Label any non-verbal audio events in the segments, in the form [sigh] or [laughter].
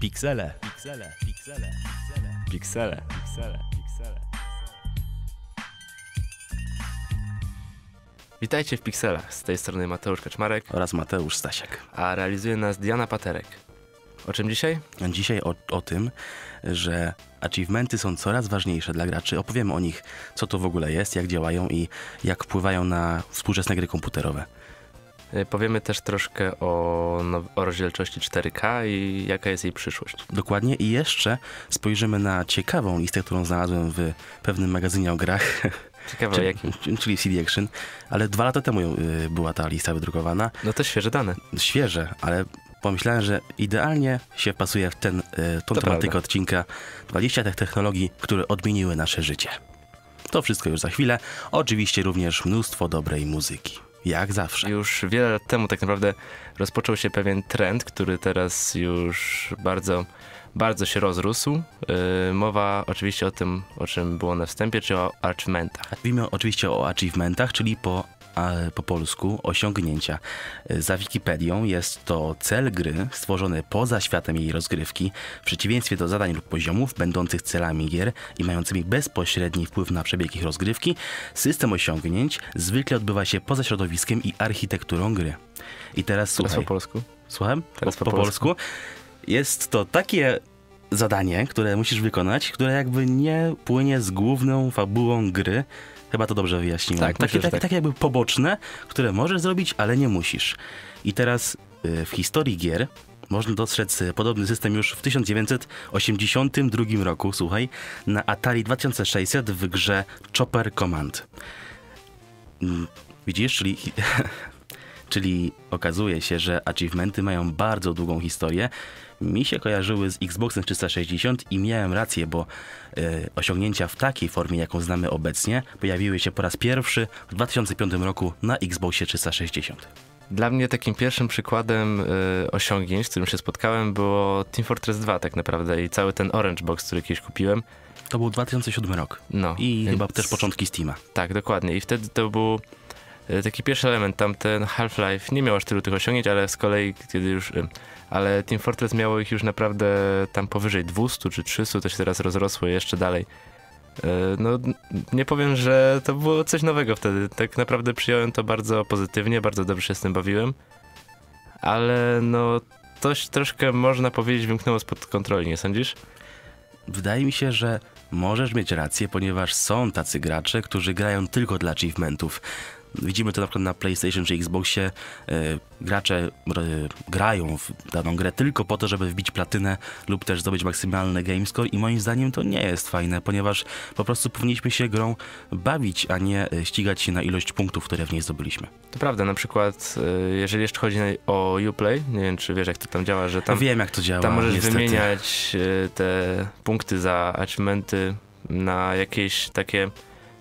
Piksele. Piksele. Piksele. Piksele. Piksele. Piksele. Witajcie w Pikselach. Z tej strony Mateusz Kaczmarek, oraz Mateusz Stasiak. a realizuje nas Diana Paterek. O czym dzisiaj? Dzisiaj o, o tym, że achievementy są coraz ważniejsze dla graczy. Opowiemy o nich, co to w ogóle jest, jak działają i jak wpływają na współczesne gry komputerowe. Y, Powiemy też troszkę o, no, o rozdzielczości 4K i jaka jest jej przyszłość. Dokładnie i jeszcze spojrzymy na ciekawą listę, którą znalazłem w pewnym magazynie o grach, [laughs] Ciekawe czyli, jakim. [laughs] czyli CD Action, ale dwa lata temu y, była ta lista wydrukowana. No to świeże dane. Świeże, ale pomyślałem, że idealnie się pasuje w ten, y, tą To tematykę prawda. odcinka 20 tych technologii, które odmieniły nasze życie. To wszystko już za chwilę. Oczywiście również mnóstwo dobrej muzyki. Jak zawsze. Już wiele lat temu tak naprawdę rozpoczął się pewien trend, który teraz już bardzo, bardzo się rozrósł. Yy, mowa oczywiście o tym, o czym było na wstępie, czy o achievementach. Mówimy oczywiście o achievementach, czyli po, po polsku osiągnięcia. Za Wikipedią jest to cel gry stworzony poza światem jej rozgrywki, w przeciwieństwie do zadań lub poziomów będących celami gier i mającymi bezpośredni wpływ na przebieg ich rozgrywki. System osiągnięć zwykle odbywa się poza środowiskiem i architekturą gry. I teraz Teraz słuchaj. po polsku. Słucham? Teraz po, po po polsku. Jest to takie zadanie, które musisz wykonać, które jakby nie płynie z główną fabułą gry. Chyba to dobrze wyjaśniłem. Tak, takie, myślę, tak. takie jakby poboczne, które możesz zrobić, ale nie musisz. I teraz y, w historii gier można dostrzec y, podobny system już w 1982 roku, słuchaj, na Atari 2600 w grze Chopper Command. Mm, Widzisz, czyli [laughs] Czyli okazuje się, że achievementy mają bardzo długą historię. Mi się kojarzyły z Xboxem 360 i miałem rację, bo e, osiągnięcia w takiej formie, jaką znamy obecnie, pojawiły się po raz pierwszy w 2005 roku na Xboxie 360. Dla mnie takim pierwszym przykładem y, osiągnięć, z którym się spotkałem, było Team Fortress 2 tak naprawdę i cały ten Orange Box, który kiedyś kupiłem. To był 2007 rok. No, I więc- chyba też początki Steama. Tak, dokładnie. I wtedy to był y, taki pierwszy element. Tamten Half-Life nie miał aż tylu tych osiągnięć, ale z kolei, kiedy już... Ale Team Fortress miało ich już naprawdę tam powyżej 200 czy 300, to się teraz rozrosło jeszcze dalej. Y, No, nie powiem, że to było coś nowego wtedy. Tak naprawdę przyjąłem to bardzo pozytywnie, bardzo dobrze się z tym bawiłem. Ale no, coś troszkę można powiedzieć wymknęło spod kontroli, nie sądzisz? Wydaje mi się, że możesz mieć rację, ponieważ są tacy gracze, którzy grają tylko dla achievementów. Widzimy to na przykład na PlayStation czy Xboxie. E, gracze e, grają w daną grę tylko po to, żeby wbić platynę lub też zdobyć maksymalny gamescore i moim zdaniem to nie jest fajne, ponieważ po prostu powinniśmy się grą bawić, a nie e, ścigać się na ilość punktów, które w niej zdobyliśmy. To prawda, na przykład, jeżeli jeszcze chodzi o Uplay, nie wiem, czy wiesz, jak to tam działa, że tam... Wiem jak to działa. Tam możesz niestety. wymieniać te punkty za achievementy na jakieś takie,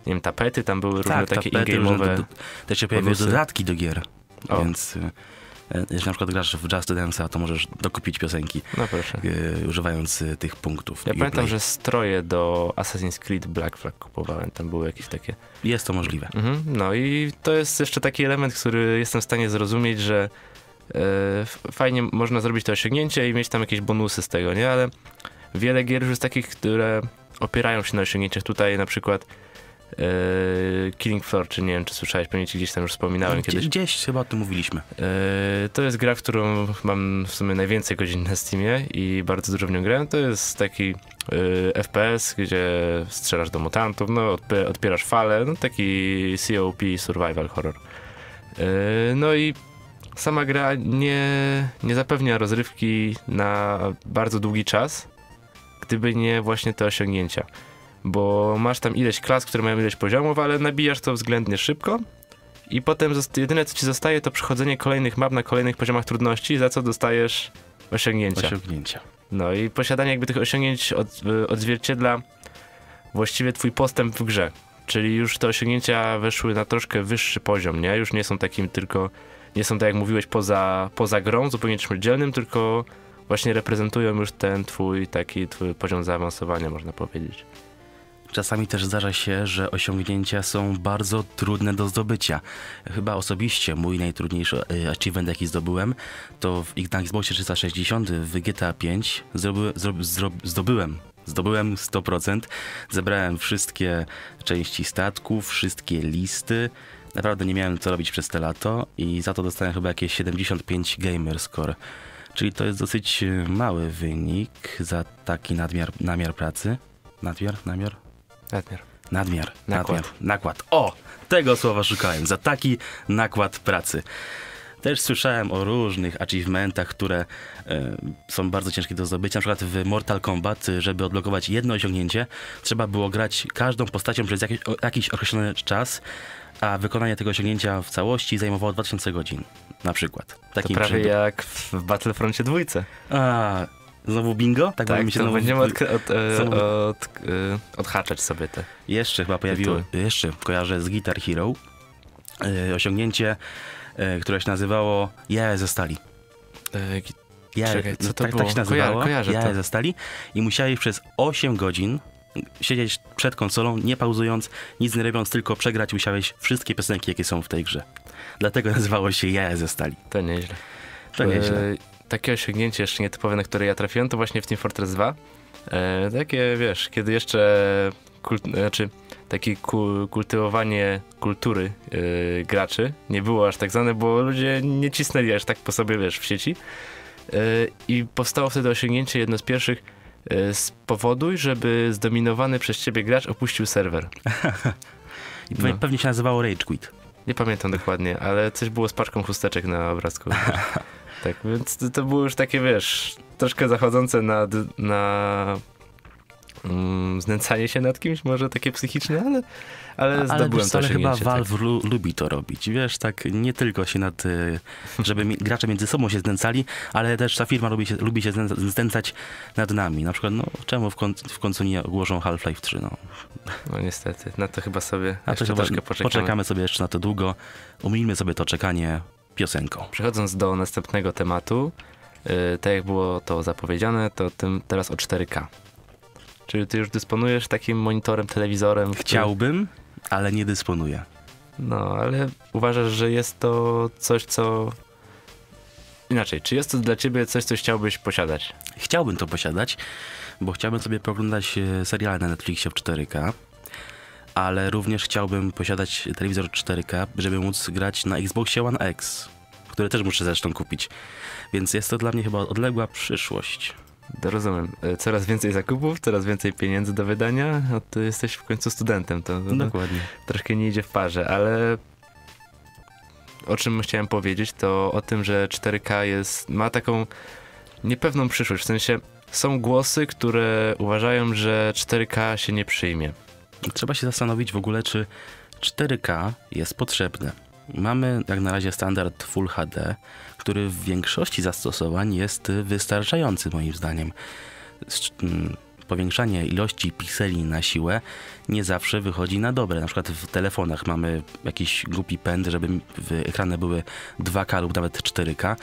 nie wiem, tapety, tam były różne tak, takie tapety, in-game'owe. do- Też się pojawiły dodatki do gier, O. więc e, e, jeżeli na przykład grasz w Just Dance'a, to możesz dokupić piosenki. No e, używając e, tych punktów. Ja pamiętam, że stroje do Assassin's Creed Black Flag kupowałem, tam były jakieś takie. Jest to możliwe. Mhm. No i to jest jeszcze taki element, który jestem w stanie zrozumieć, że e, fajnie można zrobić to osiągnięcie i mieć tam jakieś bonusy z tego, nie? Ale wiele gier już jest takich, które opierają się na osiągnięciach. Tutaj na przykład Killing Floor, czy nie wiem, czy słyszałeś, pewnie ci gdzieś tam już wspominałem Gdzie, kiedyś. gdzieś chyba o tym mówiliśmy. E, To jest gra, w którą mam w sumie najwięcej godzin na Steamie i bardzo dużo w nią grałem. To jest taki e, FPS, gdzie strzelasz do mutantów, no odp- odpierasz fale, no taki COP survival horror. No i sama gra nie, nie zapewnia rozrywki na bardzo długi czas, gdyby nie właśnie te osiągnięcia. Bo masz tam ileś klas, które mają ileś poziomów, ale nabijasz to względnie szybko. I potem jedyne co ci zostaje to przechodzenie kolejnych map na kolejnych poziomach trudności, za co dostajesz osiągnięcia. Osiągnięcia. No i posiadanie jakby tych osiągnięć od, y, odzwierciedla właściwie twój postęp w grze. Czyli już te osiągnięcia weszły na troszkę wyższy poziom, nie? Już nie są takim tylko, nie są tak jak mówiłeś poza, poza grą, zupełnie czymś dzielnym, tylko właśnie reprezentują już ten twój taki twój poziom zaawansowania, można powiedzieć. Czasami też zdarza się, że osiągnięcia są bardzo trudne do zdobycia. Chyba osobiście mój najtrudniejszy e, achievement, jaki zdobyłem, to w, na Xboxie 360 w GTA 5 zdoby, zdob, zdob, zdobyłem Zdobyłem 100%, zebrałem wszystkie części statków, wszystkie listy. Naprawdę nie miałem co robić przez te lato i za to dostałem chyba jakieś 75 gamer score. Czyli to jest dosyć e, mały wynik za taki nadmiar, namiar pracy. Nadmiar? Namiar? Nadmiar. Nadmiar. Nakład. Nadmiar. Nakład. O! Tego słowa szukałem. Za taki nakład pracy. Też słyszałem o różnych achievementach, które e, są bardzo ciężkie do zdobycia. Na przykład w Mortal Kombat, żeby odblokować jedno osiągnięcie, trzeba było grać każdą postacią przez jakiś, o, jakiś określony czas, a wykonanie tego osiągnięcia w całości zajmowało 2000 godzin. Na przykład. To Takim prawie przykładem. jak w Battlefroncie dwójce. A, znowu bingo? Tak, Tak, będziemy się to znowu... będziemy od, od, e, znowu- od, e, odhaczać sobie te. Jeszcze chyba pojawiło, Tytuły. jeszcze kojarzę z Guitar Hero e, osiągnięcie, które się nazywało Jaja ze stali. Ja, Czekaj, co to tak, było? tak się nazywało, Koja- kojarzę Jaja to. ze stali i musiałeś przez 8 godzin siedzieć przed konsolą, nie pauzując, nic nie robiąc, tylko przegrać musiałeś wszystkie piosenki, jakie są w tej grze. Dlatego [laughs] nazywało się Jaja ze stali. to nieźle. To nieźle. E, takie osiągnięcie jeszcze nietypowe, na które ja trafiłem, to właśnie w Team Fortress 2. E, takie, wiesz, kiedy jeszcze kult, znaczy, takie ku, kultywowanie kultury e, graczy nie było aż tak znane, bo ludzie nie cisnęli aż tak po sobie, wiesz, w sieci. E, I powstało wtedy osiągnięcie, jedno z pierwszych, e, spowoduj, żeby zdominowany przez ciebie gracz opuścił serwer. [laughs] No. pewnie się nazywało Rage Quit. Nie pamiętam dokładnie, ale coś było z paczką chusteczek na obrazku. [laughs] tak, więc to, to było już takie, wiesz, troszkę zachodzące na, na mm, znęcanie się nad kimś, może takie psychiczne, ale, ale Ale, zdobyłem wiesz, co, to ale chyba tak. Valve lu- lubi to robić. Wiesz, tak nie tylko się nad, y, żeby gracze między sobą się znęcali, ale też ta firma lubi się, lubi się znęca- znęcać nad nami. Na przykład, no czemu w, końcu- w końcu nie ogłoszą Half-Life 3? No. No niestety, na to chyba sobie A to chyba troszkę poczekamy. poczekamy sobie jeszcze na to długo. Umilmy sobie to czekanie piosenką. Przechodząc do następnego tematu, yy, tak jak było to zapowiedziane, to tym teraz o 4K. Czyli ty już dysponujesz takim monitorem, telewizorem? który- Chciałbym, ale nie dysponuję. No, ale uważasz, że jest to coś, co. Inaczej, czy jest to dla ciebie coś, co chciałbyś posiadać? Chciałbym to posiadać, bo chciałbym sobie pooglądać e, seriale na Netflixie w 4K, ale również chciałbym posiadać telewizor 4K, żeby móc grać na Xboxie One X, który też muszę zresztą kupić. Więc jest to dla mnie chyba odległa przyszłość. Rozumiem. E, Coraz więcej zakupów, coraz więcej pieniędzy do wydania. No, ty jesteś w końcu studentem, to, to, to Dokładnie. troszkę nie idzie w parze, ale o czym chciałem powiedzieć, to o tym, że 4K jest, ma taką niepewną przyszłość. W sensie są głosy, które uważają, że 4K się nie przyjmie. Trzeba się zastanowić w ogóle, czy 4K jest potrzebne. Mamy jak na razie standard Full HD, który w większości zastosowań jest wystarczający moim zdaniem. Powiększanie ilości pikseli na siłę nie zawsze wychodzi na dobre. Na przykład w telefonach mamy jakiś głupi pęd, żeby ekrany były 2K lub nawet 4K,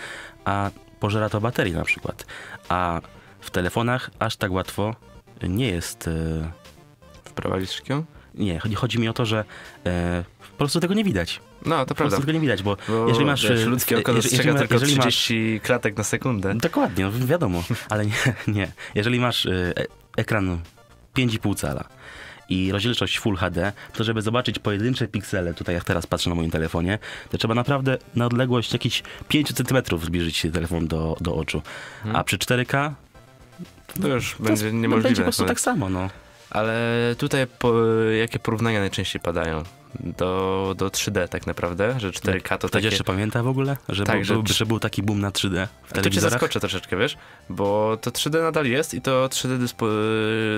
a pożera to baterii na przykład. A w telefonach aż tak łatwo nie jest Wprowadzić szybko? nie, chodzi, chodzi mi o to, że e, po prostu tego nie widać. No, to Po prawda. prostu tego nie widać, bo Bo jeżeli masz, wiesz, ludzkie oko dostrzega jeżeli tylko jeżeli masz- 30 klatek na sekundę. dokładnie, no, wiadomo, ale nie, [laughs] nie. Jeżeli masz e, e- ekran 5,5 cala i rozdzielczość Full HD, to żeby zobaczyć pojedyncze piksele, tutaj jak teraz patrzę na moim telefonie, to trzeba naprawdę na odległość jakichś 5 cm zbliżyć się telefon do, do oczu. Mhm. A przy 4K To już to będzie niemożliwe. będzie po prostu tak samo, no. Ale tutaj po, jakie porównania najczęściej padają? Do, do 3D tak naprawdę, że 4K to Ktoś takie... jeszcze pamięta w ogóle, że, Tak, był, że był, że był taki boom na 3D w to cię zaskoczę troszeczkę, wiesz? Bo to 3D nadal jest i to 3D dyspo...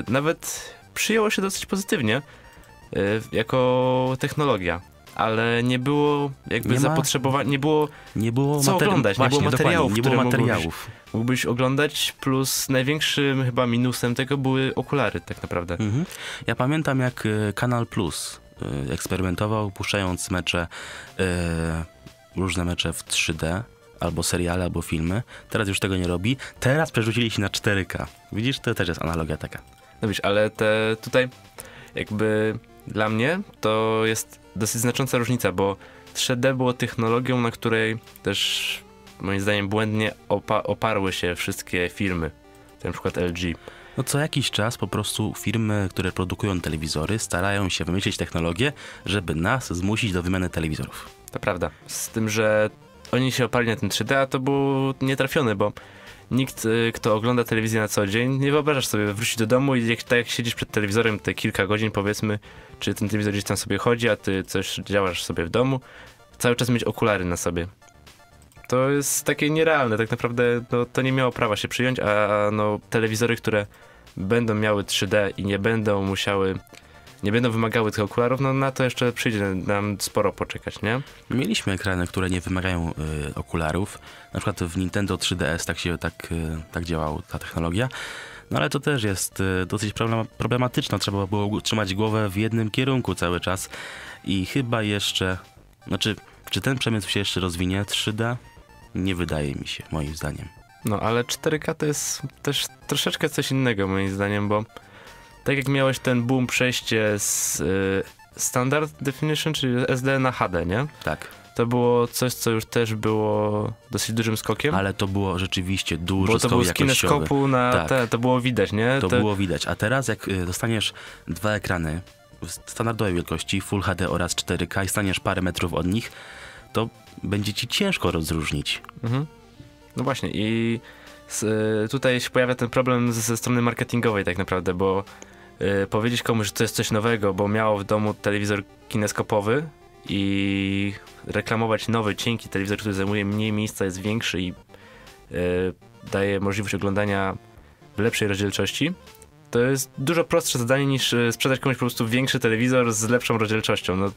nawet przyjęło się dosyć pozytywnie y, jako technologia. Ale nie było jakby zapotrzebowania, nie było, Nie było Co oglądać? Nie było materiałów, nie było materiałów. Mógłbyś oglądać, plus największym chyba minusem tego były okulary tak naprawdę. Mhm. Ja pamiętam, jak e, Kanal Plus e, eksperymentował, puszczając mecze, e, różne mecze w 3D, albo seriale, albo filmy. Teraz już tego nie robi. Teraz przerzucili się na 4K. Widzisz, to też jest analogia taka. No wiesz, ale te tutaj jakby dla mnie to jest dosyć znacząca różnica, bo 3D było technologią, na której też moim zdaniem błędnie opa- oparły się wszystkie firmy, na przykład LG. No co jakiś czas po prostu firmy, które produkują telewizory, starają się wymyślić technologię, żeby nas zmusić do wymiany telewizorów. To prawda. Z tym, że oni się oparli na tym 3D, a to było nietrafione, bo nikt, y, kto ogląda telewizję na co dzień, nie wyobrażasz sobie wrócić do domu i jak, tak jak siedzisz przed telewizorem te kilka godzin, powiedzmy, czy ten telewizor gdzieś tam sobie chodzi, a ty coś działasz sobie w domu, cały czas mieć okulary na sobie. To jest takie nierealne, tak naprawdę no, to nie miało prawa się przyjąć, a no, telewizory, które będą miały 3D i nie będą musiały, nie będą wymagały tych okularów, no na to jeszcze przyjdzie nam sporo poczekać, nie? Mieliśmy ekrany, które nie wymagają y, okularów. Na przykład w Nintendo 3DS tak się tak, y, tak działała ta technologia. No ale to też jest y, dosyć problem, problematyczne. Trzeba było trzymać głowę w jednym kierunku cały czas. I chyba jeszcze, znaczy, czy ten przemysł się jeszcze rozwinie 3D? Nie wydaje mi się, moim zdaniem. No, ale 4K to jest też troszeczkę coś innego moim zdaniem, bo tak jak miałeś ten boom przejście z y, Standard Definition, czyli SD na HD, nie? Tak. To było coś, co już też było dosyć dużym skokiem. Ale to było rzeczywiście duży bo to było z kineskopu na Tak. te, to było widać, nie? To było widać. A teraz jak y, dostaniesz dwa ekrany w standardowej wielkości, Full HD oraz 4K i staniesz parę metrów od nich, to będzie ci ciężko rozróżnić. Mhm. No właśnie i z, y, tutaj się pojawia ten problem ze, ze strony marketingowej tak naprawdę, bo y, powiedzieć komuś, że to jest coś nowego, bo miał w domu telewizor kineskopowy i reklamować nowy, cienki telewizor, który zajmuje mniej miejsca, jest większy i y, daje możliwość oglądania w lepszej rozdzielczości, to jest dużo prostsze zadanie niż y, sprzedać komuś po prostu większy telewizor z lepszą rozdzielczością. No,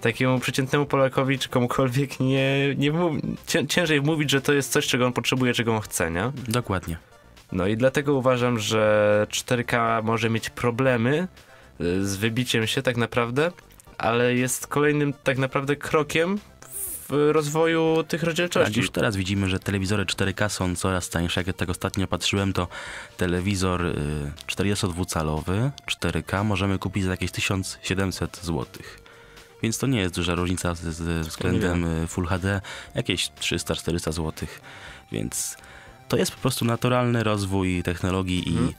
takiemu przeciętnemu Polakowi czy komukolwiek nie, nie ciężej mówić, że to jest coś, czego on potrzebuje, czego on chce, nie? Dokładnie. No i dlatego uważam, że 4K może mieć problemy y, z wybiciem się tak naprawdę, ale jest kolejnym tak naprawdę krokiem w rozwoju tych Tak, rozdzielczości. już teraz widzimy, że telewizory 4K są coraz tańsze. Jak ja tak ostatnio patrzyłem, to telewizor y, 42-calowy 4K możemy kupić za jakieś 1700 zł. Więc to nie jest duża różnica z, z względem y, Full HD, jakieś 300-400 zł. Więc to jest po prostu naturalny rozwój technologii Mhm.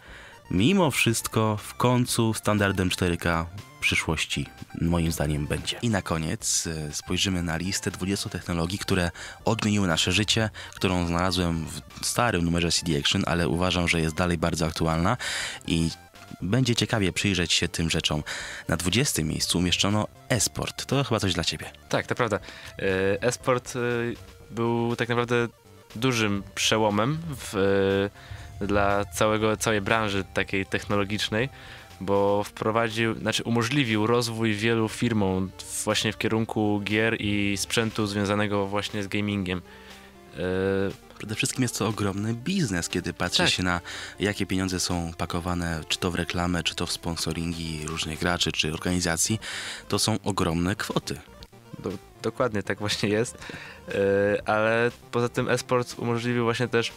Mimo wszystko w końcu standardem 4K przyszłości moim zdaniem będzie. I na koniec y, spojrzymy na listę 20 technologii, które odmieniły nasze życie, którą znalazłem w starym numerze CD Action, ale uważam, że jest dalej bardzo aktualna i będzie ciekawie przyjrzeć się tym rzeczom. Na 20 miejscu umieszczono e-sport. To chyba coś dla ciebie. Tak, to prawda. E, E-sport e, był tak naprawdę dużym przełomem w, e, dla całego, całej branży takiej technologicznej, bo wprowadził, znaczy umożliwił rozwój wielu firmom właśnie w kierunku gier i sprzętu związanego właśnie z gamingiem. E, Przede wszystkim jest to ogromny biznes, kiedy patrzy Tak. się na jakie pieniądze są pakowane, czy to w reklamę, czy to w sponsoringi różnych graczy, czy organizacji. To są ogromne kwoty. Do, dokładnie tak właśnie jest. E, ale poza tym e-sport umożliwił właśnie też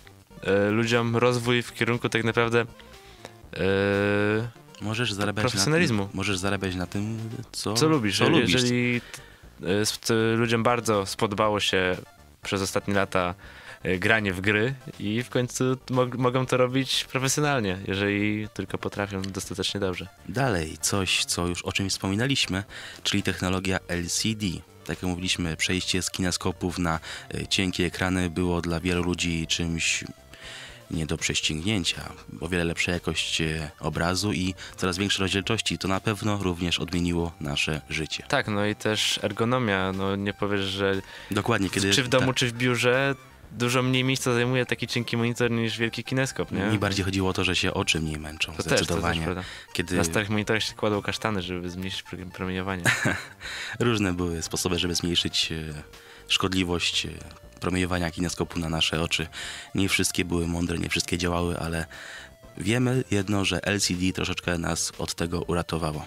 ludziom rozwój w kierunku tak naprawdę e, Możesz zarabiać Profesjonalizmu. Na tym, możesz zarabiać na tym, co, co lubisz. Co lubisz. Jeżeli e, ludziom bardzo spodobało się przez ostatnie lata e, granie w gry i w końcu mog- mogą to robić profesjonalnie, jeżeli tylko potrafią dostatecznie dobrze. Dalej, coś, co już o czym wspominaliśmy, czyli technologia LCD. Tak jak mówiliśmy, przejście z kineskopów na cienkie ekrany było dla wielu ludzi czymś nie do prześcignięcia. O wiele lepsza jakość y, obrazu i coraz większe rozdzielczości. To na pewno również odmieniło nasze życie. Tak, no i też ergonomia, no nie powiesz, że Dokładnie, kiedy... czy w domu, tak, czy w biurze dużo mniej miejsca zajmuje taki cienki monitor niż wielki kineskop, nie? Mi bardziej chodziło o to, że się oczy mniej męczą. to też, to też zdecydowanie. prawda. kiedy Na starych monitorach się kładło kasztany, żeby zmniejszyć pro- promieniowanie. [laughs] różne były sposoby, żeby zmniejszyć e, szkodliwość e, promieniowania kineskopu na nasze oczy. Nie wszystkie były mądre, nie wszystkie działały, ale Wiemy jedno, że LCD troszeczkę nas od tego uratowało.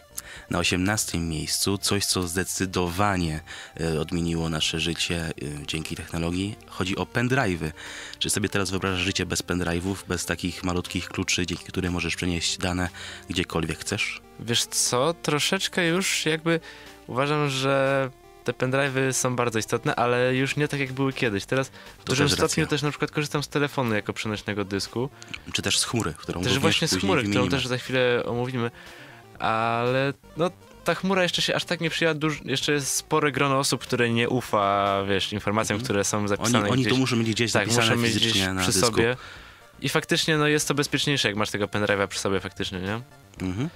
Na 18 miejscu coś, co zdecydowanie e, odmieniło nasze życie e, dzięki technologii. Chodzi o pendrive'y. Czy sobie teraz wyobrażasz życie bez pendrive'ów, bez takich malutkich kluczy, dzięki którym możesz przenieść dane gdziekolwiek chcesz? Wiesz co, troszeczkę już jakby uważam, że te pendrive'y są bardzo istotne, ale już nie tak jak były kiedyś. Teraz w To dużym też stopniu racja. też na przykład korzystam z telefonu jako przenośnego dysku. Czy też z chmury, którą Też właśnie z chmury, którą też za chwilę omówimy. Ale no ta chmura jeszcze się aż tak nie przyjęła, duż, jeszcze jest spore grono osób, które nie ufa, wiesz, informacjom, które są Oni, zapisane oni gdzieś. to muszą mieć gdzieś tak, zapisane muszą mieć gdzieś przy dysku. sobie. I faktycznie no jest to bezpieczniejsze, jak masz tego pendrive'a przy sobie faktycznie, nie? Mhm.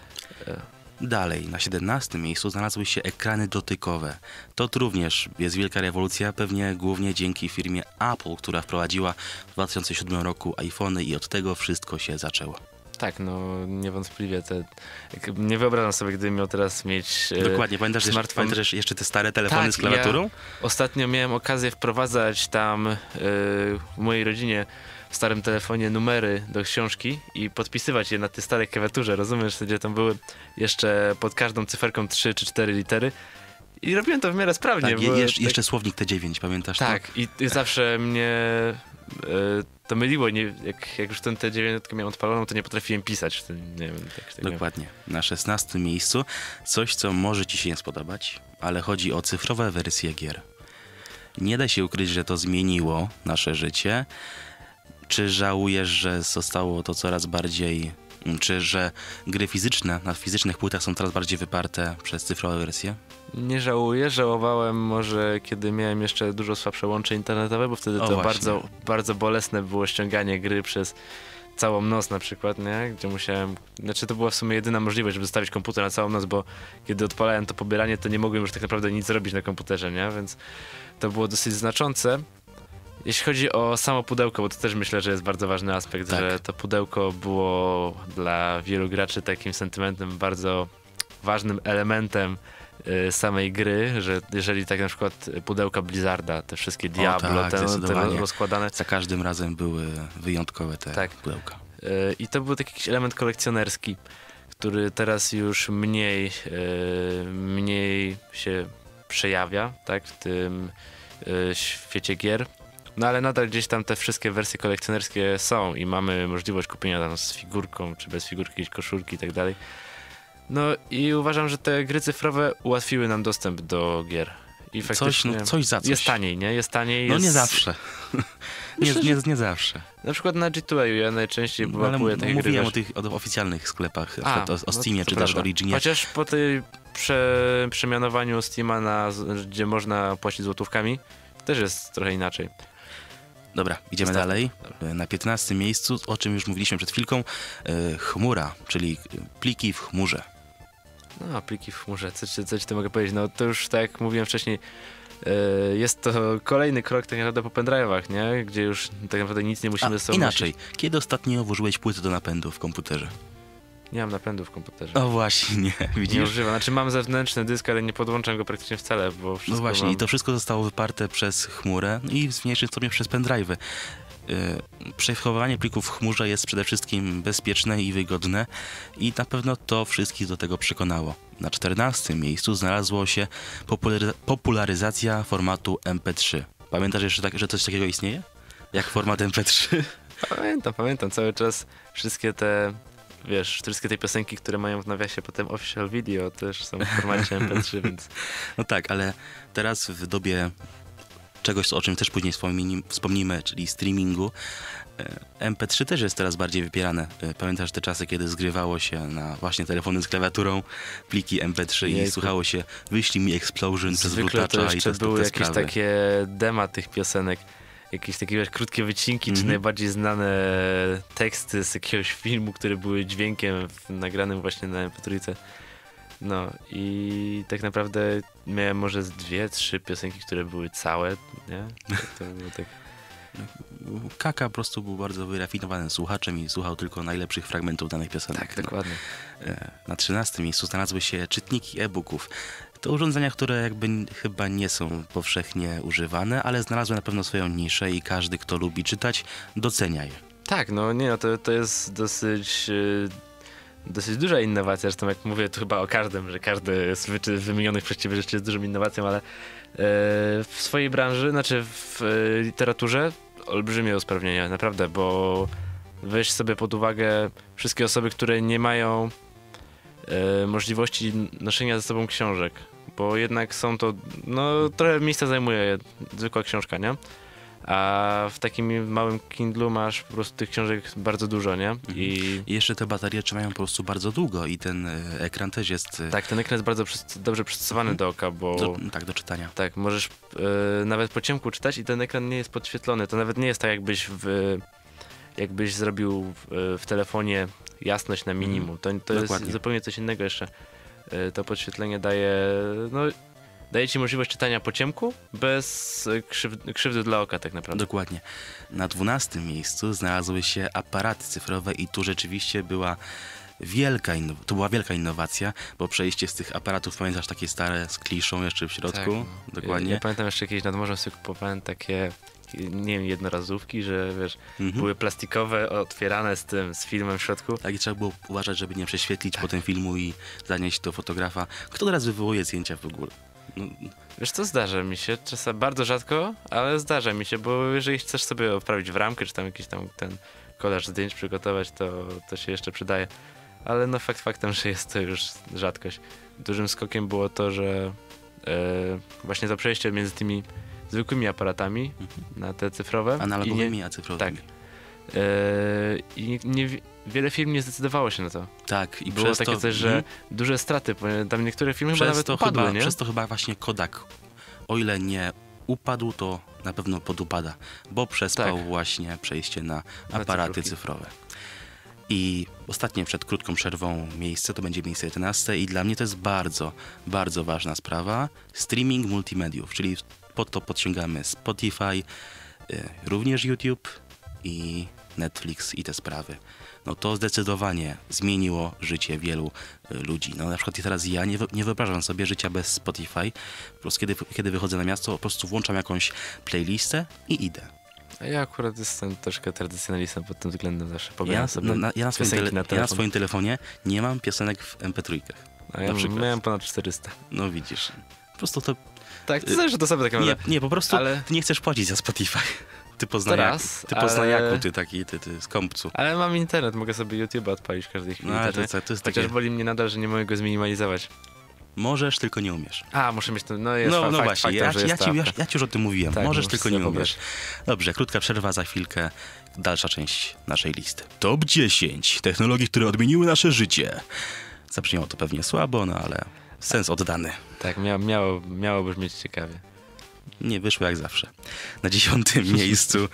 Dalej, na 17 miejscu znalazły się ekrany dotykowe. To również jest wielka rewolucja, pewnie głównie dzięki firmie Apple, która wprowadziła w 2007 roku iPhony i od tego wszystko się zaczęło. Tak, no niewątpliwie te... Nie wyobrażam sobie, gdybym miał teraz mieć... e, Dokładnie, pamiętasz, jeszcze, smartfon. pamiętasz jeszcze te stare telefony Tak, z klawiaturą? Ostatnio miałem okazję wprowadzać tam e, w mojej rodzinie w starym telefonie numery do książki i podpisywać je na tej starej klawiaturze, rozumiesz, gdzie tam były jeszcze pod każdą cyferką 3 czy 4 litery i robiłem to w miarę sprawnie. Tak, je, bo jeszcze, tak- jeszcze słownik T9, pamiętasz to? Tak, i, i zawsze mnie e, to myliło, nie, jak, jak już ten tę dziewiątkę miałem odpaloną, to nie potrafiłem pisać. To, nie wiem, tak, tak miałem. Dokładnie. Na 16 miejscu coś, co może Ci się nie spodobać, ale chodzi o cyfrowe wersje gier. Nie da się ukryć, że to zmieniło nasze życie. Czy żałujesz, że zostało to coraz bardziej. Czy że gry fizyczne na fizycznych płytach są coraz bardziej wyparte przez cyfrowe wersje? Nie żałuję, żałowałem może kiedy miałem jeszcze dużo słabsze łącze internetowe, bo wtedy O, to właśnie. bardzo, bardzo bolesne było ściąganie gry przez całą noc na przykład, nie? Gdzie musiałem, znaczy to była w sumie jedyna możliwość, żeby zostawić komputer na całą noc, bo kiedy odpalałem to pobieranie, to nie mogłem już tak naprawdę nic zrobić na komputerze, nie? Więc to było dosyć znaczące. Jeśli chodzi o samo pudełko, bo to też myślę, że jest bardzo ważny aspekt, Tak. że to pudełko było dla wielu graczy takim sentymentem bardzo ważnym elementem y, samej gry, że jeżeli tak na przykład pudełka Blizzarda, te wszystkie Diablo, tak, te, te rozkładane, Za każdym razem były wyjątkowe te Tak. pudełka. y, i to był taki jakiś element kolekcjonerski, który teraz już mniej, y, mniej się przejawia, tak, w tym świecie gier. No ale nadal gdzieś tam te wszystkie wersje kolekcjonerskie są i mamy możliwość kupienia tam z figurką, czy bez figurki, jakieś koszulki i tak dalej. No i uważam, że te gry cyfrowe ułatwiły nam dostęp do gier. I Coś, faktycznie no, coś za coś. jest taniej, nie? Jest taniej. No jest... nie zawsze. [laughs] nie, nie, nie zawsze. Na przykład na G2A ja najczęściej No, łapuję takie gry. mówiłem o wiesz. tych o oficjalnych sklepach, A, o, o no Steamie to czy też. Originie. Chociaż po tej prze, przemianowaniu Steama na, gdzie można płacić złotówkami, też jest trochę inaczej. Dobra, idziemy Zostawmy. dalej. Na 15 miejscu, o czym już mówiliśmy przed chwilką, e, chmura, czyli pliki w chmurze. No, pliki w chmurze, co, ci- co ci tu mogę powiedzieć? No to już tak jak mówiłem wcześniej, e, jest to kolejny krok tak naprawdę po pendrive'ach, nie? Gdzie już tak naprawdę nic nie musimy A, sobą inaczej, nosić. kiedy ostatnio włożyłeś płyty do napędu w komputerze? Nie mam napędu w komputerze. O właśnie, nie, nie widzisz? używam. Znaczy mam zewnętrzny dysk, ale nie podłączam go praktycznie wcale, bo wszystko No właśnie, mam... i to wszystko zostało wyparte przez chmurę no i w mniejszym stopniu przez pendrive'y. Yy, Przechowywanie plików w chmurze jest przede wszystkim bezpieczne i wygodne i na pewno to wszystkich do tego przekonało. Na 14 miejscu znalazło się popularyza- popularyzacja formatu MP3. Pamiętasz jeszcze, tak, że coś takiego istnieje? Jak format MP3? Pamiętam, pamiętam cały czas wszystkie te, wiesz, wszystkie te piosenki, które mają w nawiasie potem official video też są w formacie MP3, [laughs] więc No tak, ale teraz w dobie czegoś, o czym też później wspomnimy, czyli streamingu, e, MP3 też jest teraz bardziej wypierane. E, Pamiętasz te czasy, kiedy zgrywało się na właśnie telefony z klawiaturą pliki MP3 i Jejku. słuchało się wyślij mi Explosion przez zwykle to Bluetoocha i jeszcze te, były te jakieś takie dema tych piosenek, jakieś takie krótkie wycinki, czy Mhm. najbardziej znane teksty z jakiegoś filmu, które były dźwiękiem w, nagranym właśnie na MP3. No i tak naprawdę miałem może z dwie, trzy piosenki, które były całe, nie? To było tak... [laughs] Kaka po prostu był bardzo wyrafinowanym słuchaczem i słuchał tylko najlepszych fragmentów danych piosenek. Tak, No. dokładnie. E, Na 13 miejscu znalazły się czytniki e-booków. To urządzenia, które jakby chyba nie są powszechnie używane, ale znalazły na pewno swoją niszę i każdy, kto lubi czytać, docenia je. Tak, no nie, no to, to jest dosyć, y, dosyć duża innowacja. Zresztą jak mówię tu chyba o każdym, że każdy z wy- wymienionych rzeczy jest dużą innowacją, ale e, w swojej branży, znaczy w e, literaturze olbrzymie usprawnienia, naprawdę, bo weź sobie pod uwagę wszystkie osoby, które nie mają możliwości noszenia ze sobą książek, bo jednak są to, no trochę miejsca zajmuje zwykła książka, nie? A w takim małym Kindlu masz po prostu tych książek bardzo dużo, nie? I I jeszcze te baterie trzymają po prostu bardzo długo i ten e, ekran też jest e, tak, ten ekran jest bardzo dobrze przystosowany Mhm. do oka, bo do, tak do czytania. tak, możesz e, nawet po ciemku czytać i ten ekran nie jest podświetlony. To nawet nie jest tak, jakbyś w, jakbyś zrobił w, w telefonie jasność na minimum. To, to jest Mhm. Zupełnie coś innego jeszcze. E, to podświetlenie daje, no, daje ci możliwość czytania po ciemku bez e, krzyw- krzywdy dla oka tak naprawdę. Dokładnie. Na dwunastym miejscu znalazły się aparaty cyfrowe i tu rzeczywiście była wielka, to była wielka innowacja, bo przejście z tych aparatów, pamiętasz, takie stare z kliszą jeszcze w środku? Tak. Dokładnie. Ja pamiętam jeszcze kiedyś nad morzem sobie kupowałem takie, nie wiem, jednorazówki, że wiesz, Mhm. były plastikowe, otwierane z tym, z filmem w środku. Tak i trzeba było uważać, żeby nie prześwietlić potem filmu i zanieść do fotografa. Kto teraz wywołuje zdjęcia w ogóle? No, Wiesz co, zdarza mi się, czasem bardzo rzadko, ale zdarza mi się, bo jeżeli chcesz sobie odprawić w ramkę, czy tam jakiś tam ten kolaż zdjęć przygotować, to, to się jeszcze przydaje. Ale no fakt faktem, że jest to już rzadkość. Dużym skokiem było to, że e, właśnie to przejście między tymi zwykłymi aparatami na te cyfrowe i nie, analogowymi, a cyfrowymi. tak. e, i nie, wiele firm nie zdecydowało się na to. Tak, i Było takie to, coś, że mhm. duże straty, tam niektóre firmy chyba przez, nawet to upadły, chyba, nie? przez to chyba właśnie Kodak, o ile nie upadł, to na pewno podupada, bo przespał Tak. właśnie przejście na aparaty cyfrówki. cyfrowe. I ostatnie przed krótką przerwą miejsce to będzie miejsce 11 i dla mnie to jest bardzo, bardzo ważna sprawa. Streaming multimediów, czyli pod to podciągamy Spotify, y, również YouTube i Netflix i te sprawy. No to zdecydowanie zmieniło życie wielu y, ludzi. No na przykład teraz ja nie, nie wyobrażam sobie życia bez Spotify. Po prostu kiedy, kiedy wychodzę na miasto, po prostu włączam jakąś playlistę i idę. A ja akurat jestem troszkę tradycjonalistą pod tym względem, zawsze pobieram Ja, sobie na, ja, na swoim piosenki tele, na ja na swoim telefonie nie mam piosenek w MP3. A ja miałem ponad 400. No widzisz. Po prostu to... Tak, to zależy to sobie tak Nie, naprawdę. nie po prostu Ale- ty nie chcesz płacić za Spotify. [laughs] Ty poznaniaku, raz, ty ale- poznaniaku, ty taki, ty, ty skąpcu. Ale mam internet, mogę sobie YouTube'a odpalić w każdej chwili. No ale to, nie? to, to jest Chociaż takie... boli mnie nadal, że nie mogę go zminimalizować. Możesz, tylko nie umiesz. A, muszę mieć to, no jest No, fa- no fakt, właśnie, faktem, ja, ja, ci, ja, ja ci już o tym mówiłem. Tak, Możesz, tylko nie umiesz. Dobrze, krótka przerwa za chwilkę. Dalsza część naszej listy. Top 10 technologii, które odmieniły nasze życie. Zabrzmiało to pewnie słabo, no ale sens oddany. Tak, miało, miało, miało brzmieć ciekawie. Nie wyszło jak zawsze. Na dziesiątym [laughs] miejscu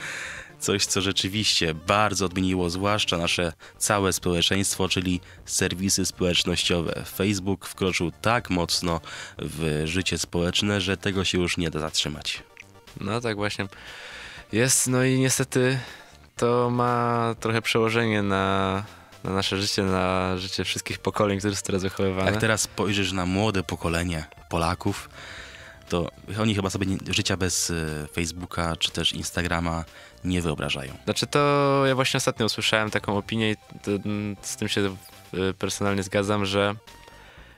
coś, co rzeczywiście bardzo odmieniło zwłaszcza nasze całe społeczeństwo, czyli serwisy społecznościowe. Facebook wkroczył tak mocno w życie społeczne, że tego się już nie da zatrzymać. No tak właśnie. Jest, no i niestety to ma trochę przełożenie na, na nasze życie, na życie wszystkich pokoleń, które są teraz wychowywane. Jak teraz spojrzysz na młode pokolenie Polaków, to oni chyba sobie życia bez e, Facebooka czy też Instagrama nie wyobrażają. Znaczy to ja właśnie ostatnio usłyszałem taką opinię i to, mm, z tym się e, personalnie zgadzam, że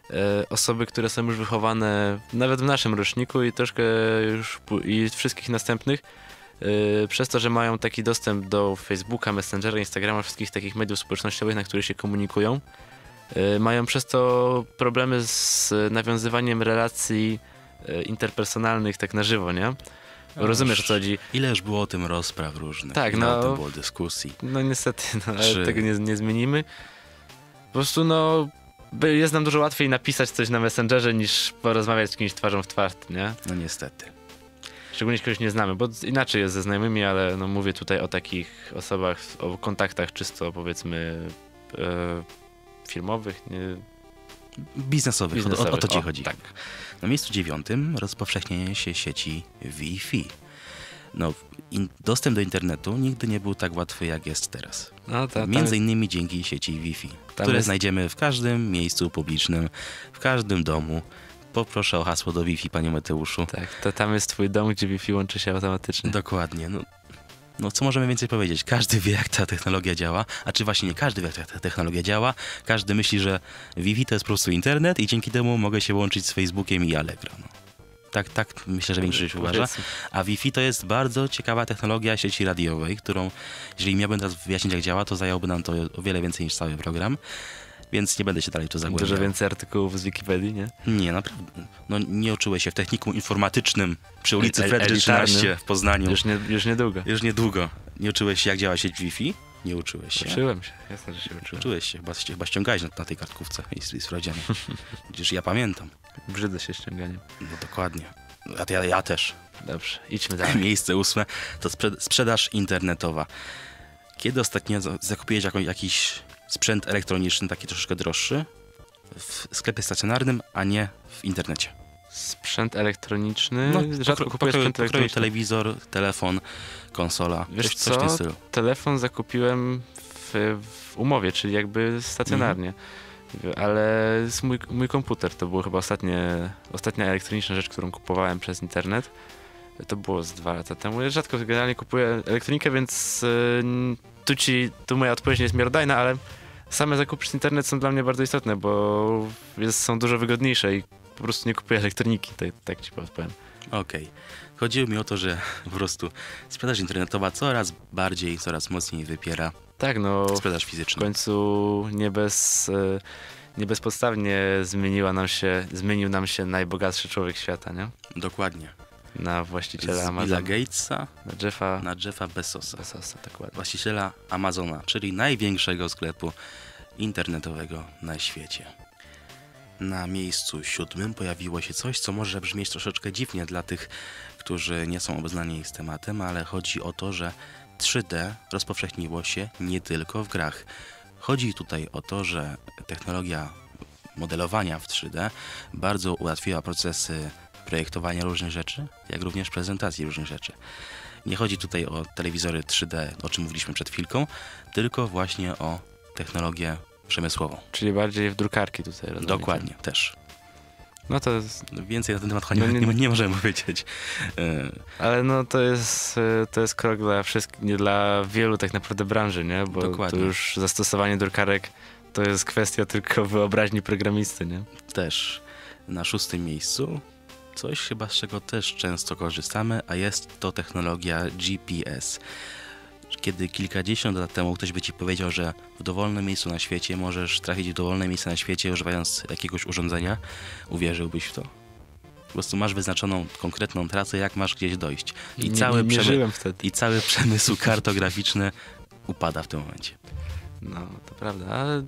e, osoby, które są już wychowane nawet w naszym roczniku i troszkę już i wszystkich następnych, przez to, że mają taki dostęp do Facebooka, Messengera, Instagrama, wszystkich takich mediów społecznościowych, na których się komunikują, e, mają przez to problemy z nawiązywaniem relacji e, interpersonalnych tak na żywo, nie? Rozumiesz o co chodzi? Ile już było o tym rozpraw różnych, Tak, ile no. o tym było dyskusji. No niestety, no, Czy- tego nie, nie zmienimy. Po prostu no, jest nam dużo łatwiej napisać coś na Messengerze niż porozmawiać z kimś twarzą w twarz, nie? No niestety. Szczególnie jeśli kogoś nie znamy, bo inaczej jest ze znajomymi, ale no mówię tutaj o takich osobach, o kontaktach czysto powiedzmy e, firmowych, nie, Biznesowych, o, o, o to biznesowych. ci chodzi. Tak. Na miejscu dziewiątym rozpowszechnienie się sieci Wi-Fi. No, in, dostęp do internetu nigdy nie był tak łatwy, jak jest teraz. No, ta, tam, Między innymi dzięki sieci Wi-Fi, które jest- znajdziemy w każdym miejscu publicznym, w każdym domu. Poproszę o hasło do Wi-Fi, panie Mateuszu. tak, to tam jest twój dom, gdzie Wi-Fi łączy się automatycznie. Dokładnie. No, No co możemy więcej powiedzieć? Każdy wie, jak ta technologia działa, a czy właśnie nie każdy wie, jak ta technologia działa. Każdy myśli, że Wi-Fi to jest po prostu internet i dzięki temu mogę się łączyć z Facebookiem i Allegro. No. Tak, tak myślę, że większość uważa. A Wi-Fi to jest bardzo ciekawa technologia sieci radiowej, którą, jeżeli miałbym teraz wyjaśnić, jak działa, to zajęłoby nam to o wiele więcej niż cały program. Więc nie będę się dalej tu zagłębiał. Dużo więcej artykułów z Wikipedii, nie? Nie, naprawdę. No, nie uczyłeś się w technikum informatycznym przy ulicy El- Fredry elitarnym. 13 w Poznaniu. Już, nie, już niedługo. Już niedługo. Nie uczyłeś się, jak działa sieć Wi-Fi? Nie uczyłeś się. Uczyłem się, jasne, że się uczyłem. Uczyłeś się, chyba, chyba ściągałeś na, na tej kartkówce i, i sprawdzianie. [laughs] Przecież ja pamiętam. Brzydzę się ściąganiem. No dokładnie. A ja, ja też. Dobrze, idźmy dalej. Miejsce ósme to sprzed- sprzedaż internetowa. Kiedy ostatnio za- zakupiłeś jakiś sprzęt elektroniczny, taki troszeczkę droższy, w sklepie stacjonarnym, a nie w internecie? Sprzęt elektroniczny. No, Rzadko pokro- kupuję sprzęt elektroniczny. telewizor, telefon, konsola. Wiesz coś, coś w tym stylu. Telefon zakupiłem w, w umowie, czyli jakby stacjonarnie. Ale z mój, mój komputer to było chyba ostatnie, ostatnia elektroniczna rzecz, którą kupowałem przez internet. To było z dwa lata temu. Ja rzadko generalnie kupuję elektronikę, więc yy, tu ci, tu moja odpowiedź nie jest miarodajna, ale same zakupy przez internet są dla mnie bardzo istotne, bo jest, są dużo wygodniejsze i po prostu nie kupuję elektroniki, tak, tak ci powiem. Okej. Chodziło mi o to, że po prostu sprzedaż internetowa coraz bardziej, coraz mocniej wypiera Tak, no sprzedaż w fizyczną. końcu nie bez, e, nie bezpodstawnie zmieniła nam się, zmienił nam się najbogatszy człowiek świata, nie? Dokładnie. Na właściciela Z Billa Amazona. Gatesa Na Jeffa na Jeffa Bezosa. Bezosa, właściciela Amazona, czyli największego sklepu internetowego na świecie. Na miejscu siódmym pojawiło się coś, co może brzmieć troszeczkę dziwnie dla tych, którzy nie są obeznani z tematem, ale chodzi o to, że 3D rozpowszechniło się nie tylko w grach. Chodzi tutaj o to, że technologia modelowania w 3D bardzo ułatwiła procesy projektowania różnych rzeczy, jak również prezentacji różnych rzeczy. Nie chodzi tutaj o telewizory 3D, o czym mówiliśmy przed chwilką, tylko właśnie o technologię przemysłową. Czyli bardziej w drukarki tutaj. Dokładnie, też. No to jest, Więcej na ten temat No [laughs] nie, nie- nie, możemy powiedzieć. E, ale no to jest, e, to jest krok dla wszystkich, dla wielu tak naprawdę branży, nie? Bo Dokładnie. to już zastosowanie drukarek to jest kwestia tylko wyobraźni programisty, nie? Też na szóstym miejscu coś chyba z czego też często korzystamy, a jest to technologia GPS. Kiedy kilkadziesiąt lat temu ktoś by ci powiedział, że w dowolnym miejscu na świecie możesz trafić w dowolne miejsce na świecie używając jakiegoś urządzenia, uwierzyłbyś w to? Po prostu masz wyznaczoną konkretną trasę, jak masz gdzieś dojść. I, nie, cały, nie, nie. I cały przemysł kartograficzny upada w tym momencie. No, to prawda, ale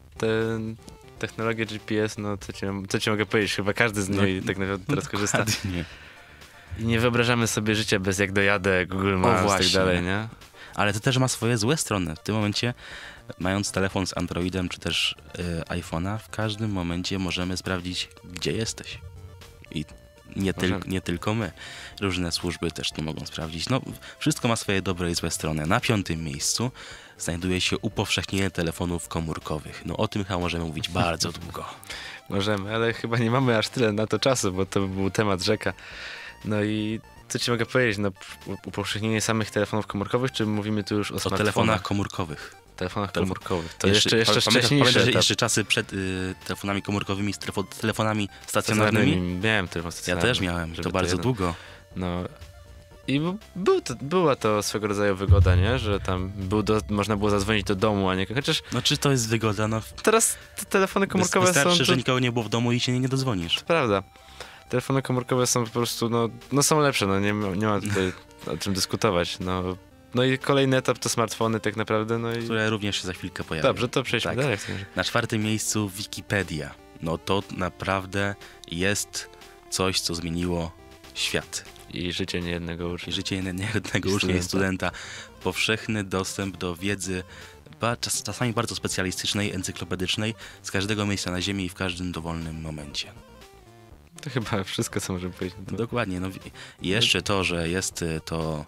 te technologie GPS, no co ci, co ci mogę powiedzieć, chyba każdy z No, niej tak naprawdę teraz korzysta. Dokładnie. [laughs] I nie wyobrażamy sobie życia bez jak dojadę, Google Maps i tak dalej, nie? Ale to też ma swoje złe strony. W tym momencie, mając telefon z Androidem czy też y, iPhone'a, w każdym momencie możemy sprawdzić, gdzie jesteś. I nie, tyl- nie tylko my. Różne służby też to mogą sprawdzić. No, wszystko ma swoje dobre i złe strony. Na piątym miejscu znajduje się upowszechnienie telefonów komórkowych. No o tym chyba możemy mówić [laughs] bardzo długo. Możemy, ale chyba nie mamy aż tyle na to czasu, bo to był temat rzeka. No i co ci mogę powiedzieć, no upowszechnienie samych telefonów komórkowych, czy mówimy tu już o, O telefonach komórkowych. Telefonach Telefon- komórkowych. To jeszcze, jeszcze, pamiętasz- wcześniejsze Pamiętasz, że jeszcze czasy przed y, telefonami komórkowymi, z telefo- telefonami stacjonarnymi? Stacjonarnymi. Miałem telefon Ja stacjonarny. też miałem, to bardzo długo. No i był to, była to swego rodzaju wygoda, nie? Że tam był do, można było zadzwonić do domu, a nie... Chociaż No czy to jest wygoda? No, teraz te telefony komórkowe są... wystarczy, że nikogo nie było w domu i się nie, nie dozwonisz. To prawda. Telefony komórkowe są po prostu, no, no są lepsze, no nie, ma- nie ma tutaj o czym dyskutować, no. No i kolejny etap to smartfony tak naprawdę, no i... Które również się za chwilkę pojawią. Dobrze, to przejdźmy Tak. dalej. Na czwartym miejscu Wikipedia. No to naprawdę jest coś, co zmieniło świat. I życie niejednego I ucznia. życie jednego I ucznia i studenta. Powszechny dostęp do wiedzy, czas, czasami bardzo specjalistycznej, encyklopedycznej, z każdego miejsca na Ziemi i w każdym dowolnym momencie. To chyba wszystko, co możemy powiedzieć. Dokładnie. No, i- i jeszcze to, że jest y, to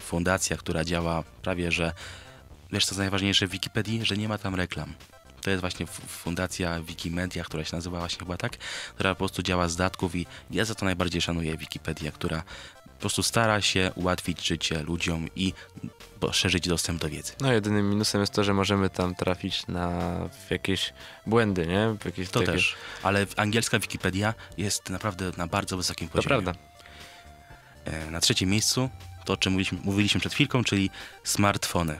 fundacja, która działa prawie, że wiesz co jest najważniejsze w Wikipedii, że nie ma tam reklam. To jest właśnie fundacja Wikimedia, która się nazywa właśnie chyba tak, która po prostu działa z datków i ja za to najbardziej szanuję Wikipedię, która po prostu stara się ułatwić życie ludziom i poszerzyć dostęp do wiedzy. No jedynym minusem jest to, że możemy tam trafić na jakieś błędy, nie? Jakieś To takie... też. Ale angielska Wikipedia jest naprawdę na bardzo wysokim To poziomie. prawda. E, Na trzecim miejscu to, o czym mówiliśmy, mówiliśmy przed chwilką, czyli smartfony.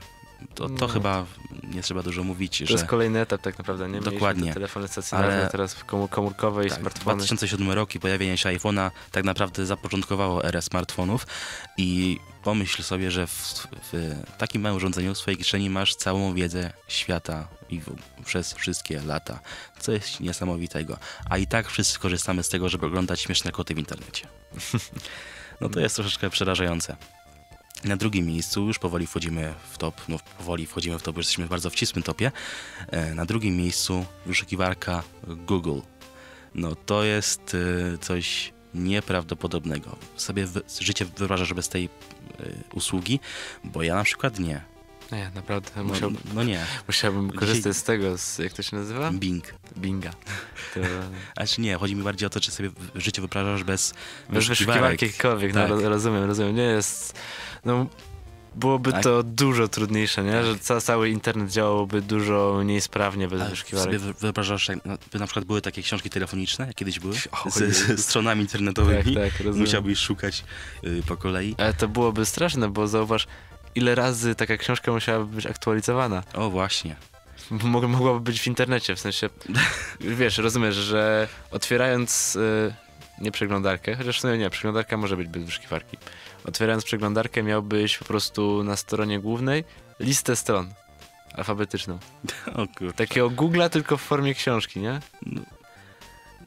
To, to No. chyba nie trzeba dużo mówić, To że jest kolejny etap tak naprawdę, nie? Dokładnie. te telefony stacjonarne, Ale- teraz komórkowe i tak, smartfony. 2007 rok i pojawienie się iPhone'a tak naprawdę zapoczątkowało erę smartfonów i pomyśl sobie, że w, w takim małym urządzeniu w swojej kieszeni masz całą wiedzę świata i w, przez wszystkie lata. Co jest niesamowitego. A i tak wszyscy korzystamy z tego, żeby oglądać śmieszne koty w internecie. [laughs] No to jest troszeczkę przerażające. Na drugim miejscu już powoli wchodzimy w top, no powoli wchodzimy w top, bo jesteśmy bardzo w ścisłym topie. E, Na drugim miejscu wyszukiwarka Google. No to jest e, coś nieprawdopodobnego. Sobie życie wyobrażasz bez tej e, usługi, bo ja na przykład nie. Nie, naprawdę, No, musiał, no nie. musiałbym korzystać z tego, z, jak to się nazywa? Bing. Binga. To... [laughs] Znaczy nie, chodzi mi bardziej o to, czy sobie życie wyobrażasz bez Bez wyszukiwarki jakiejkolwiek, no Tak. ro- rozumiem, rozumiem. Nie jest. No, byłoby Tak. to dużo trudniejsze, nie? Że ca cały internet działałby dużo mniej sprawnie bez Ale wyszukiwarek. sobie wy- wyobrażasz, jak na, by na przykład były takie książki telefoniczne, jak kiedyś były, O, z, z stronami Tak, internetowymi. tak, rozumiem. Musiałbyś szukać y, po kolei. Ale to byłoby straszne, bo zauważ, ile razy taka książka musiałaby być aktualizowana. O właśnie. [laughs] Mog mogłaby być w internecie, w sensie, [laughs] wiesz, rozumiesz, że otwierając y, nie przeglądarkę, chociaż w sumie nie, przeglądarka może być bez wyszukiwarki. Otwierając przeglądarkę miałbyś po prostu na stronie głównej listę stron alfabetyczną. [laughs] O kurczę. Takiego Google'a tylko w formie książki, nie? No.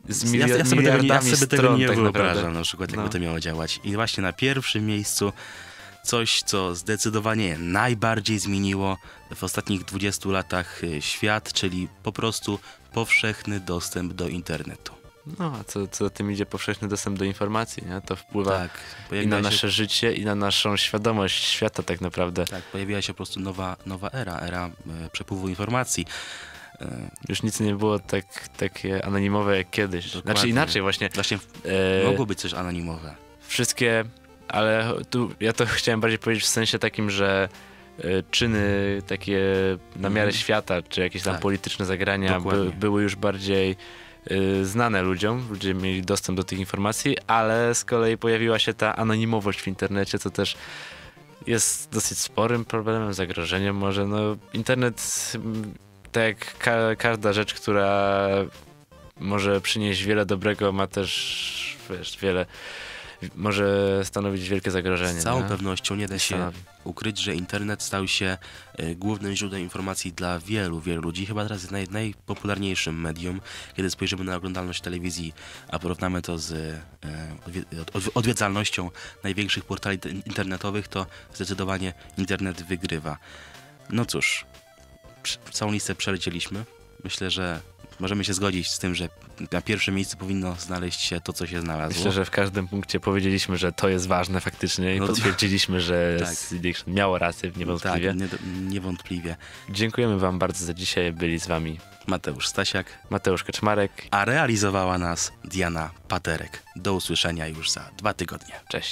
Z Ja, ja sobie tego, nie- ja sobie tego nie tak wyobrażam naprawdę. na przykład, jakby No. to miało działać. I właśnie na pierwszym miejscu coś, co zdecydowanie najbardziej zmieniło w ostatnich 20 latach y, świat, czyli po prostu powszechny dostęp do internetu. No, a co, co za tym idzie powszechny dostęp do informacji, nie? To wpływa Tak, i na pojawiła się, nasze życie, i na naszą świadomość świata tak naprawdę. tak, pojawiła się po prostu nowa, nowa era, era e, przepływu informacji. E, Już nic nie było tak, takie anonimowe jak kiedyś. Znaczy Dokładnie. inaczej właśnie. Właśnie E, mogło być coś anonimowe. Wszystkie, ale tu ja to [laughs] chciałem bardziej powiedzieć w sensie takim, że e, czyny takie na miarę Mhm. świata, czy jakieś tam Tak. polityczne zagrania by, były już bardziej e, znane ludziom, ludzie mieli dostęp do tych informacji, ale z kolei pojawiła się ta anonimowość w internecie, co też jest dosyć sporym problemem, zagrożeniem może. No, internet, tak jak ka- każda rzecz, która może przynieść wiele dobrego, ma też wiesz, wiele, może stanowić wielkie zagrożenie. Z całą nie? pewnością nie da się Stanowi. ukryć, że internet stał się e, głównym źródłem informacji dla wielu, wielu ludzi. Chyba teraz jest naj, najpopularniejszym medium. Kiedy spojrzymy na oglądalność telewizji, a porównamy to z od- odwiedzalnością największych portali te- internetowych, to zdecydowanie internet wygrywa. No cóż, całą listę przelecieliśmy. Myślę, że możemy się zgodzić z tym, że na pierwszym miejscu powinno znaleźć się to, co się znalazło. Myślę, że w każdym punkcie powiedzieliśmy, że to jest ważne faktycznie i No potwierdziliśmy, że [laughs] Tak. Miało rację niewątpliwie. Tak, nie, niewątpliwie. Dziękujemy wam bardzo za dzisiaj. Byli z wami Mateusz Stasiak, Mateusz Kaczmarek. a realizowała nas Diana Paterek. Do usłyszenia już za dwa tygodnie. Cześć.